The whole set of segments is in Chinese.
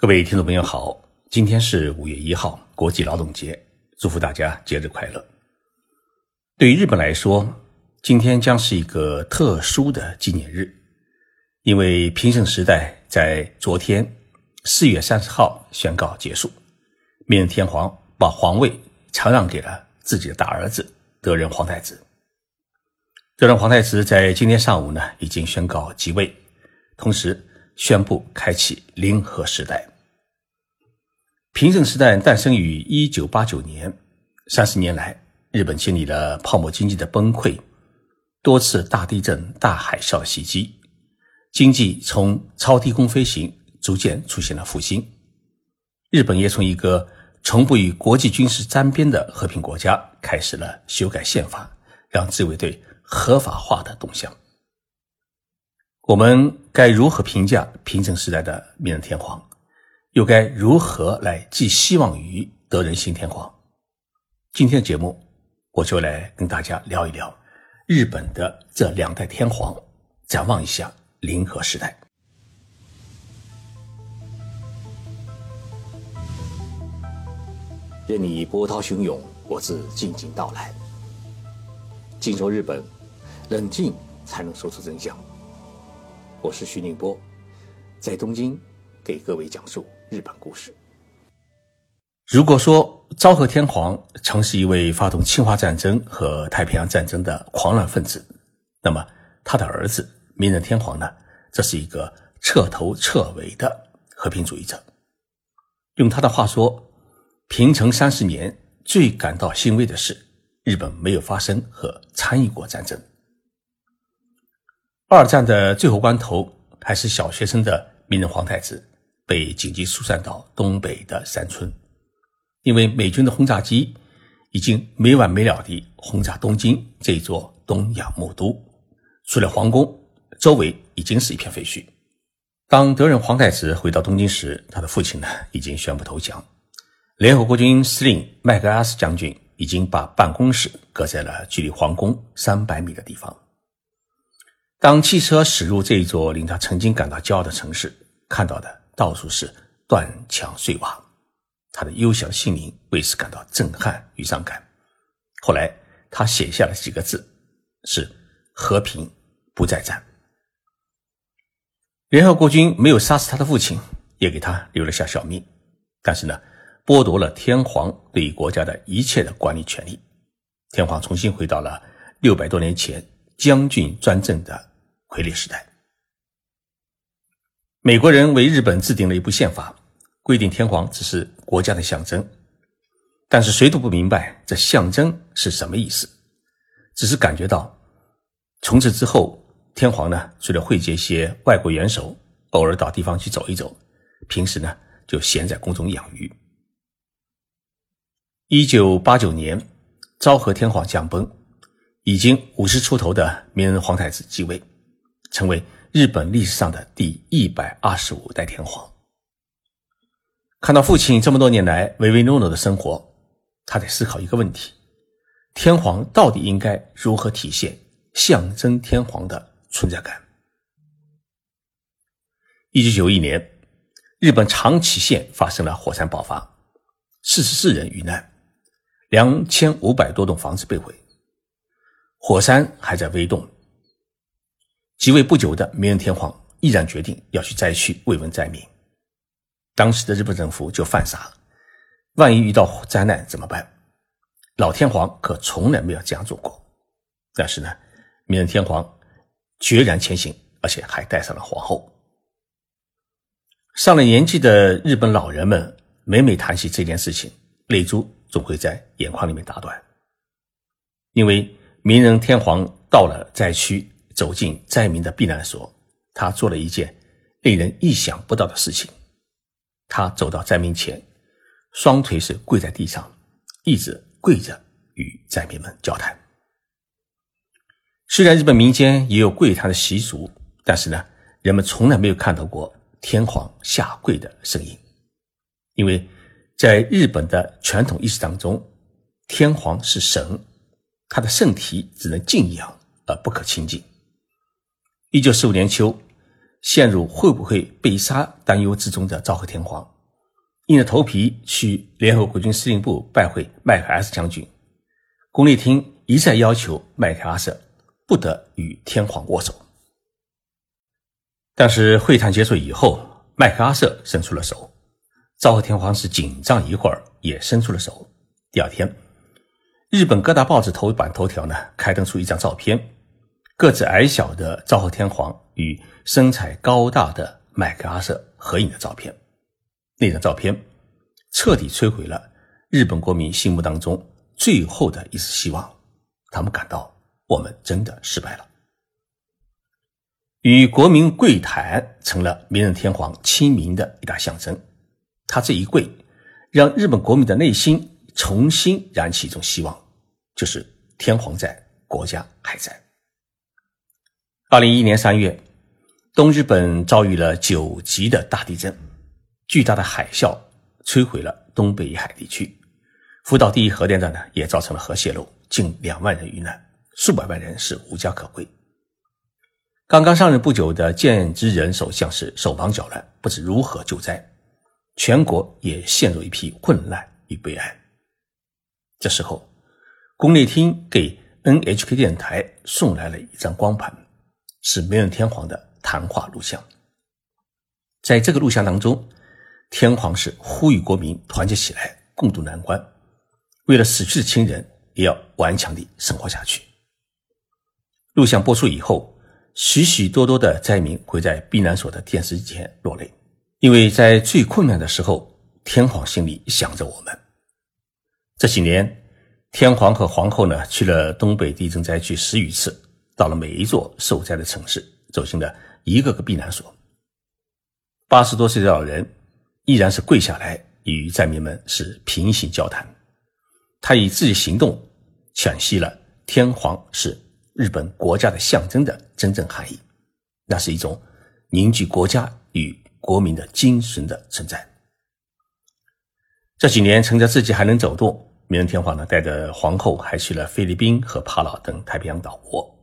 各位听众朋友好，今天是五月一号，国际劳动节，祝福大家节日快乐。对于日本来说，今天将是一个特殊的纪念日，因为平成时代在昨天四月三十号宣告结束，明仁天皇把皇位禅让给了自己的大儿子德仁皇太子。德仁皇太子在今天上午呢，已经宣告即位，同时。宣布开启零和时代。平成时代诞生于一九八九年，三十年来，日本经历了泡沫经济的崩溃，多次大地震、大海啸袭击，经济从超低空飞行逐渐出现了复兴。日本也从一个从不与国际军事沾边的和平国家，开始了修改宪法，让自卫队合法化的动向。我们该如何评价平成时代的明仁天皇？又该如何来寄希望于德仁新天皇？今天的节目，我就来跟大家聊一聊日本的这两代天皇，展望一下临和时代。任你波涛汹涌，我自静静到来。静说日本，冷静才能说出真相。我是徐宁波，在东京给各位讲述日本故事。如果说昭和天皇曾是一位发动侵华战争和太平洋战争的狂乱分子，那么他的儿子明仁天皇呢，这是一个彻头彻尾的和平主义者。用他的话说，平成三十年最感到欣慰的是，日本没有发生和参与过战争。二战的最后关头，还是小学生的明仁皇太子被紧急疏散到东北的山村，因为美军的轰炸机已经没完没了地轰炸东京这座东洋木都，除了皇宫，周围已经是一片废墟。当德仁皇太子回到东京时，他的父亲呢已经宣布投降，联合国军司令麦克阿瑟将军已经把办公室搁在了距离皇宫三百米的地方。当汽车驶入这一座令他曾经感到骄傲的城市，看到的到处是断墙碎瓦，他的幽小心灵为此感到震撼与伤感。后来，他写下了几个字：“是和平不再战。”联合国军没有杀死他的父亲，也给他留了下小命，但是呢，剥夺了天皇对国家的一切的管理权利。天皇重新回到了六百多年前将军专政的。傀儡时代，美国人为日本制定了一部宪法，规定天皇只是国家的象征，但是谁都不明白这象征是什么意思，只是感觉到从此之后，天皇呢除了会见一些外国元首，偶尔到地方去走一走，平时呢就闲在宫中养鱼。一九八九年，昭和天皇驾崩，已经五十出头的明仁皇太子继位。成为日本历史上的第一百二十五代天皇。看到父亲这么多年来唯唯诺诺的生活，他在思考一个问题：天皇到底应该如何体现象征天皇的存在感？一九九一年，日本长崎县发生了火山爆发，四十四人遇难，两千五百多栋房子被毁，火山还在微动。即位不久的明仁天皇毅然决定要去灾区慰问灾民。当时的日本政府就犯傻了，万一遇到灾难怎么办？老天皇可从来没有这样做过。但是呢，明仁天皇决然前行，而且还带上了皇后。上了年纪的日本老人们每每谈起这件事情，泪珠总会在眼眶里面打转，因为明仁天皇到了灾区。走进灾民的避难所，他做了一件令人意想不到的事情。他走到灾民前，双腿是跪在地上，一直跪着与灾民们交谈。虽然日本民间也有跪他的习俗，但是呢，人们从来没有看到过天皇下跪的身影，因为在日本的传统意识当中，天皇是神，他的圣体只能敬仰而不可亲近。一九四五年秋，陷入会不会被杀担忧之中的昭和天皇，硬着头皮去联合国军司令部拜会麦克阿瑟将军。宫内厅一再要求麦克阿瑟不得与天皇握手，但是会谈结束以后，麦克阿瑟伸出了手，昭和天皇是紧张一会儿，也伸出了手。第二天，日本各大报纸头版头条呢，刊登出一张照片，个子矮小的昭和天皇与身材高大的麦克阿瑟合影的照片。那张照片彻底摧毁了日本国民心目当中。最后的一丝希望，他们感到我们真的失败了。与国民跪谈成了明仁天皇亲民的一大象征。他这一跪，让日本国民的内心重新燃起一种希望，就是天皇在，国家还在。二零一一年三月，东日本遭遇了九级的大地震，巨大的海啸摧毁了东北海地区。福岛第一核电站呢，也造成了核泄漏，近两万人遇难，数百万人是无家可归。刚刚上任不久的菅直人首相是手忙脚乱，不知如何救灾，全国也陷入一批混乱与悲哀。这时候，宫内厅给 NHK 电台送来了一张光盘，是明仁天皇的谈话录像。在这个录像当中，天皇是呼吁国民团结起来，共度难关。为了死去的亲人，也要顽强地生活下去。录像播出以后，许许多多的灾民会在避难所的电视机前落泪，因为在最困难的时候，天皇心里想着我们。这几年，天皇和皇后呢去了东北地震灾区十余次，到了每一座受灾的城市，走进了一个个避难所。八十多岁的老人依然是跪下来与灾民们是平行交谈。他以自己行动诠释了天皇是日本国家的象征的真正含义，那是一种凝聚国家与国民的精神的存在。这几年，趁着自己还能走动，明仁天皇呢带着皇后还去了菲律宾和帕劳等太平洋岛国。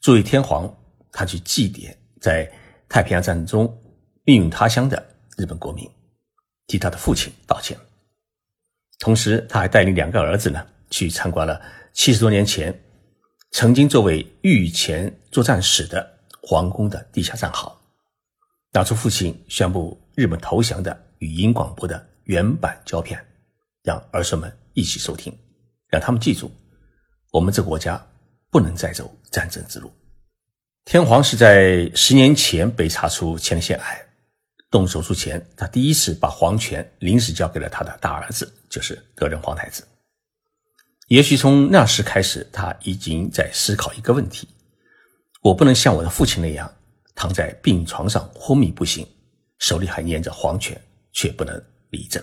作为天皇，他去祭奠在太平洋战争中命运他乡的日本国民，替他的父亲道歉。同时，他还带领两个儿子呢，去参观了七十多年前曾经作为御前作战室的皇宫的地下战壕，拿出父亲宣布日本投降的语音广播的原版胶片，让儿孙们一起收听，让他们记住，我们这个国家不能再走战争之路。天皇是在十年前被查出前列腺癌。动手术前，他第一次把皇权临时交给了他的大儿子，就是德仁皇太子。也许从那时开始，他已经在思考一个问题：我不能像我的父亲那样躺在病床上昏迷不醒，手里还捏着皇权，却不能理政。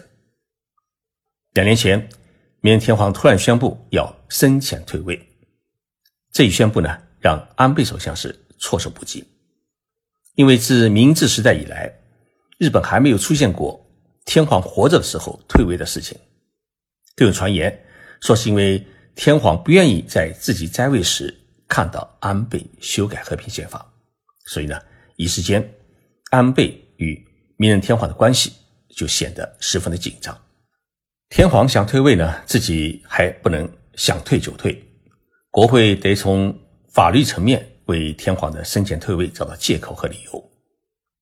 两年前，明仁天皇突然宣布要生前退位，这一宣布呢，让安倍首相是措手不及，因为自明治时代以来。日本还没有出现过天皇活着的时候退位的事情。更有传言说，是因为天皇不愿意在自己在位时看到安倍修改和平宪法，所以呢，一时间安倍与明仁天皇的关系就显得十分的紧张。天皇想退位呢，自己还不能想退就退，国会得从法律层面为天皇的生前退位找到借口和理由。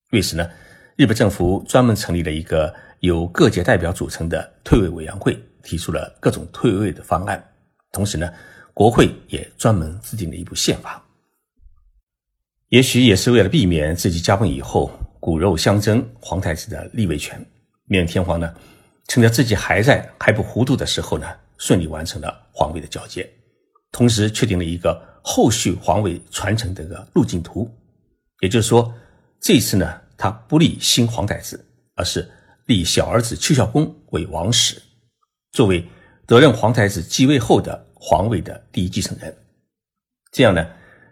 为此呢？日本政府专门成立了一个由各界代表组成的退位委员会，提出了各种退位的方案。同时呢，国会也专门制定了一部宪法。也许也是为了避免自己驾崩以后骨肉相争，皇太子的立位权，明天皇呢，趁着自己还在还不糊涂的时候呢，顺利完成了皇位的交接，同时确定了一个后续皇位传承的一个路径图。也就是说，这次呢。他不立新皇太子，而是立小儿子邱孝公为王室，作为德任皇太子继位后的皇位的第一继承人。这样呢，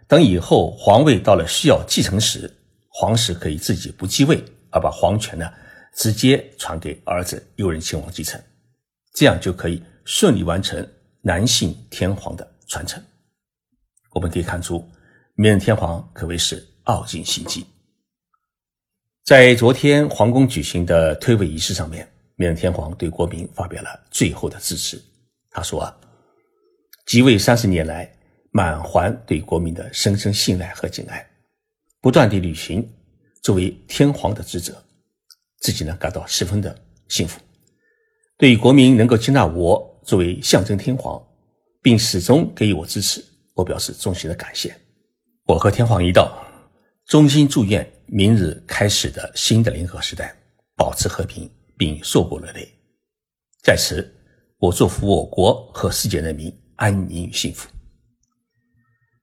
等以后皇位到了需要继承时，皇室可以自己不继位，而把皇权呢直接传给儿子右任亲王继承，这样就可以顺利完成男性天皇的传承。我们可以看出，明仁天皇可谓是傲尽心机。在昨天皇宫举行的退位仪式上面，明仁天皇对国民发表了最后的致辞。他说：“啊，即位三十年来，满怀对国民的深深信赖和敬爱，不断地履行作为天皇的职责，自己呢感到十分的幸福。对国民能够接纳我作为象征天皇，并始终给予我支持，我表示衷心的感谢。我和天皇一道，衷心祝愿。”明日开始的新的联合时代，保持和平并硕果累累。在此，我祝福我国和世界人民安宁与幸福。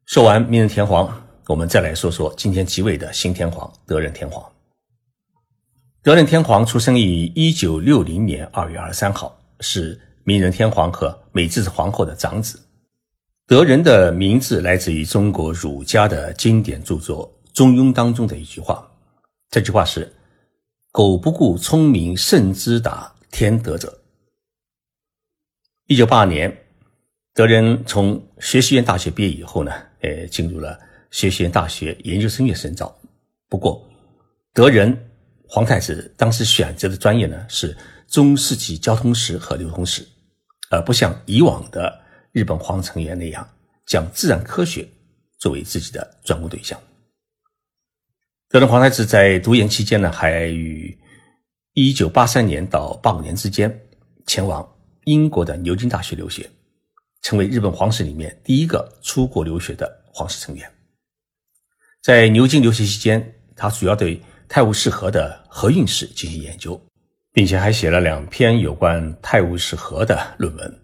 说完明仁天皇，我们再来说说今天即位的新天皇德仁天皇。德仁天皇出生于一九六零年二月二十三号，是明仁天皇和美智子皇后的长子。德仁的名字来自于中国儒家的经典著作。中庸当中的一句话，这句话是“苟不顾聪明胜之达天德者”。一九八二年，德仁从学习院大学毕业以后呢，呃，进入了学习院大学研究生院深造。不过，德仁皇太子当时选择的专业呢是中世纪交通史和流通史，而不像以往的日本皇成员那样将自然科学作为自己的专攻对象。德仁皇太子在读研期间呢，还于一九八三年到八五年之间前往英国的牛津大学留学，成为日本皇室里面第一个出国留学的皇室成员。在牛津留学期间，他主要对泰晤士河的河运史进行研究，并且还写了两篇有关泰晤士河的论文。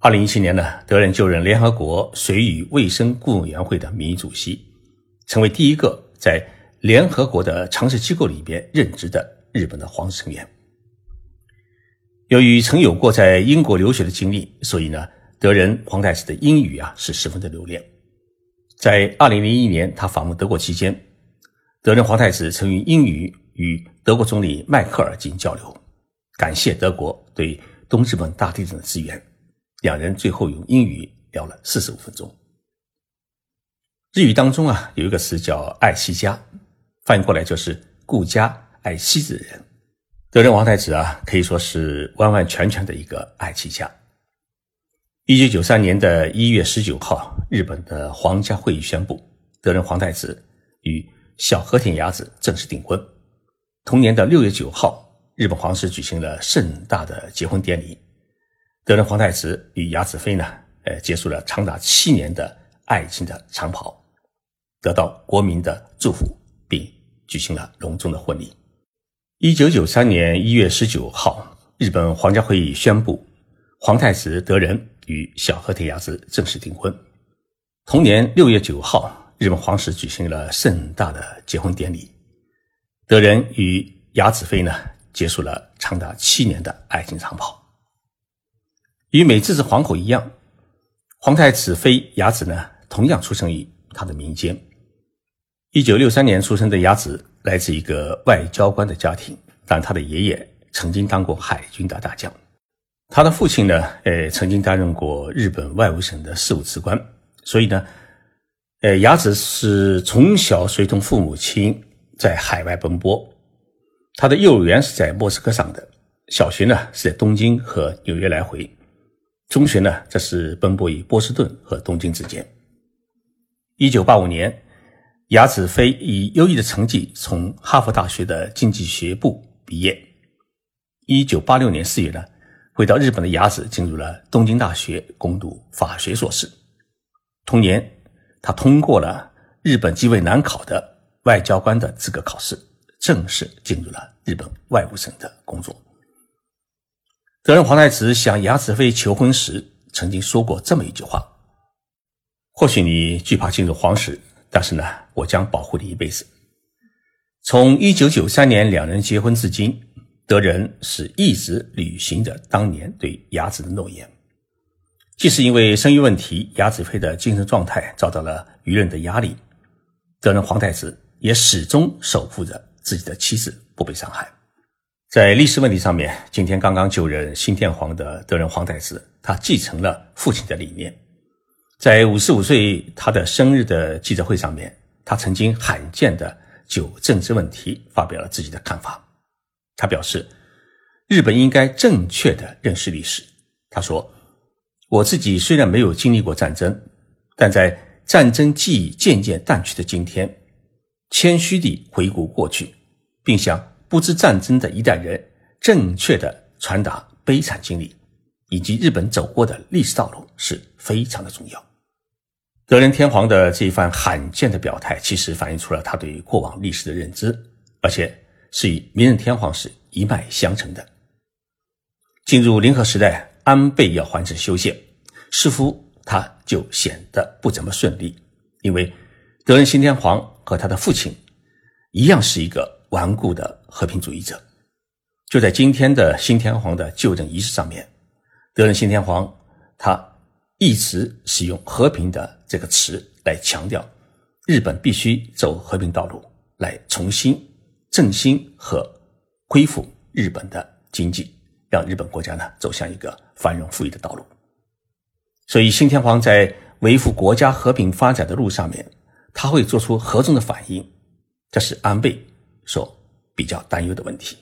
二零一七年呢，德仁就任联合国水与卫生顾问委员会的名誉主席，成为第一个在联合国的常设机构里边任职的日本的皇室成员，由于曾有过在英国留学的经历，所以呢，德仁皇太子的英语啊是十分的流利。在二零零一年他访问德国期间，德仁皇太子曾用英语与德国总理迈克尔进行交流，感谢德国对东日本大地震的支援。两人最后用英语聊了四十五分钟。日语当中啊有一个词叫爱妻家。翻译过来就是顾家爱妻子的人，德仁王太子啊，可以说是完完全全的一个爱妻家。一九九三年的一月十九号，日本的皇家会议宣布，德仁皇太子与小和田雅子正式订婚。同年的六月九号，日本皇室举行了盛大的结婚典礼，德仁皇太子与雅子妃呢，呃，结束了长达七年的爱情的长跑，得到国民的祝福。并举行了隆重的婚礼。一九九三年一月十九号，日本皇家会议宣布，皇太子德仁与小和田雅子正式订婚。同年六月九号，日本皇室举行了盛大的结婚典礼。德仁与雅子妃呢，结束了长达七年的爱情长跑。与美智子皇后一样，皇太子妃雅子呢，同样出生于他的民间。一九六三年出生的雅子来自一个外交官的家庭，但他的爷爷曾经当过海军的大将，他的父亲呢，呃，曾经担任过日本外务省的事务次官，所以呢，呃，雅子是从小随同父母亲在海外奔波，他的幼儿园是在莫斯科上的，小学呢是在东京和纽约来回，中学呢则是奔波于波士顿和东京之间。一九八五年。雅子飞以优异的成绩从哈佛大学的经济学部毕业。一九八六年四月呢，回到日本的雅子进入了东京大学攻读法学硕士。同年，他通过了日本极为难考的外交官的资格考试，正式进入了日本外务省的工作。德仁皇太子向雅子妃求婚时，曾经说过这么一句话：“或许你惧怕进入皇室。”但是呢，我将保护你一辈子。从一九九三年两人结婚至今，德仁是一直履行着当年对雅子的诺言。即使因为生育问题，雅子妃的精神状态遭到了舆论的压力，德仁皇太子也始终守护着自己的妻子不被伤害。在历史问题上面，今天刚刚就任新天皇的德仁皇太子，他继承了父亲的理念。在五十五岁他的生日的记者会上面，他曾经罕见的就政治问题发表了自己的看法。他表示，日本应该正确的认识历史。他说：“我自己虽然没有经历过战争，但在战争记忆渐渐淡去的今天，谦虚地回顾过去，并向不知战争的一代人正确的传达悲惨经历。”以及日本走过的历史道路是非常的重要。德仁天皇的这一番罕见的表态，其实反映出了他对过往历史的认知，而且是与明仁天皇是一脉相承的。进入灵和时代，安倍要还政修宪，似乎他就显得不怎么顺利，因为德仁新天皇和他的父亲一样是一个顽固的和平主义者。就在今天的新天皇的就任仪式上面。德仁新天皇他一直使用“和平”的这个词来强调，日本必须走和平道路，来重新振兴和恢复日本的经济，让日本国家呢走向一个繁荣富裕的道路。所以，新天皇在维护国家和平发展的路上面，他会做出何种的反应？这是安倍所比较担忧的问题。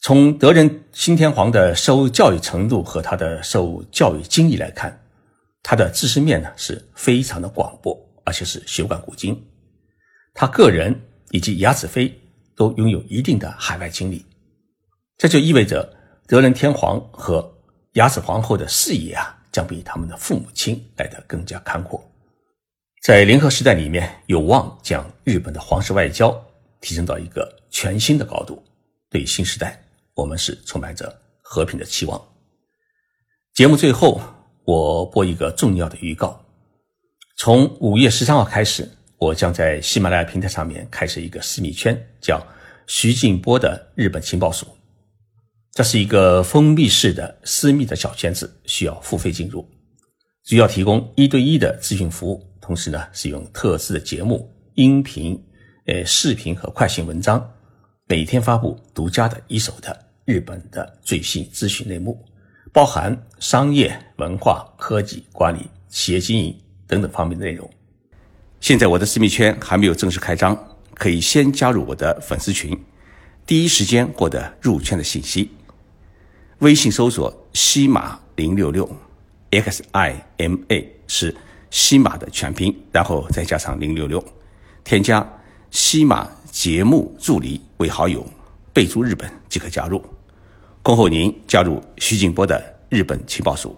从德仁新天皇的受教育程度和他的受教育经历来看，他的知识面呢是非常的广博，而且是学贯古今。他个人以及雅子妃都拥有一定的海外经历，这就意味着德仁天皇和雅子皇后的视野啊，将比他们的父母亲来得更加开阔。在联合时代里面，有望将日本的皇室外交提升到一个全新的高度。对新时代。我们是充满着和平的期望。节目最后，我播一个重要的预告：从五月十三号开始，我将在喜马拉雅平台上面开设一个私密圈，叫徐静波的日本情报署。这是一个封闭式的私密的小圈子，需要付费进入，主要提供一对一的咨询服务，同时呢，使用特制的节目、音频、呃视频和快讯文章。每天发布独家的一手的日本的最新资讯内幕，包含商业、文化、科技、管理、企业经营等等方面的内容。现在我的私密圈还没有正式开张，可以先加入我的粉丝群，第一时间获得入圈的信息。微信搜索“西马零六六 ”，X I M A 是西马的全拼，然后再加上零六六，添加西马。节目助理为好友，备注日本即可加入。恭候您加入徐静波的日本情报署。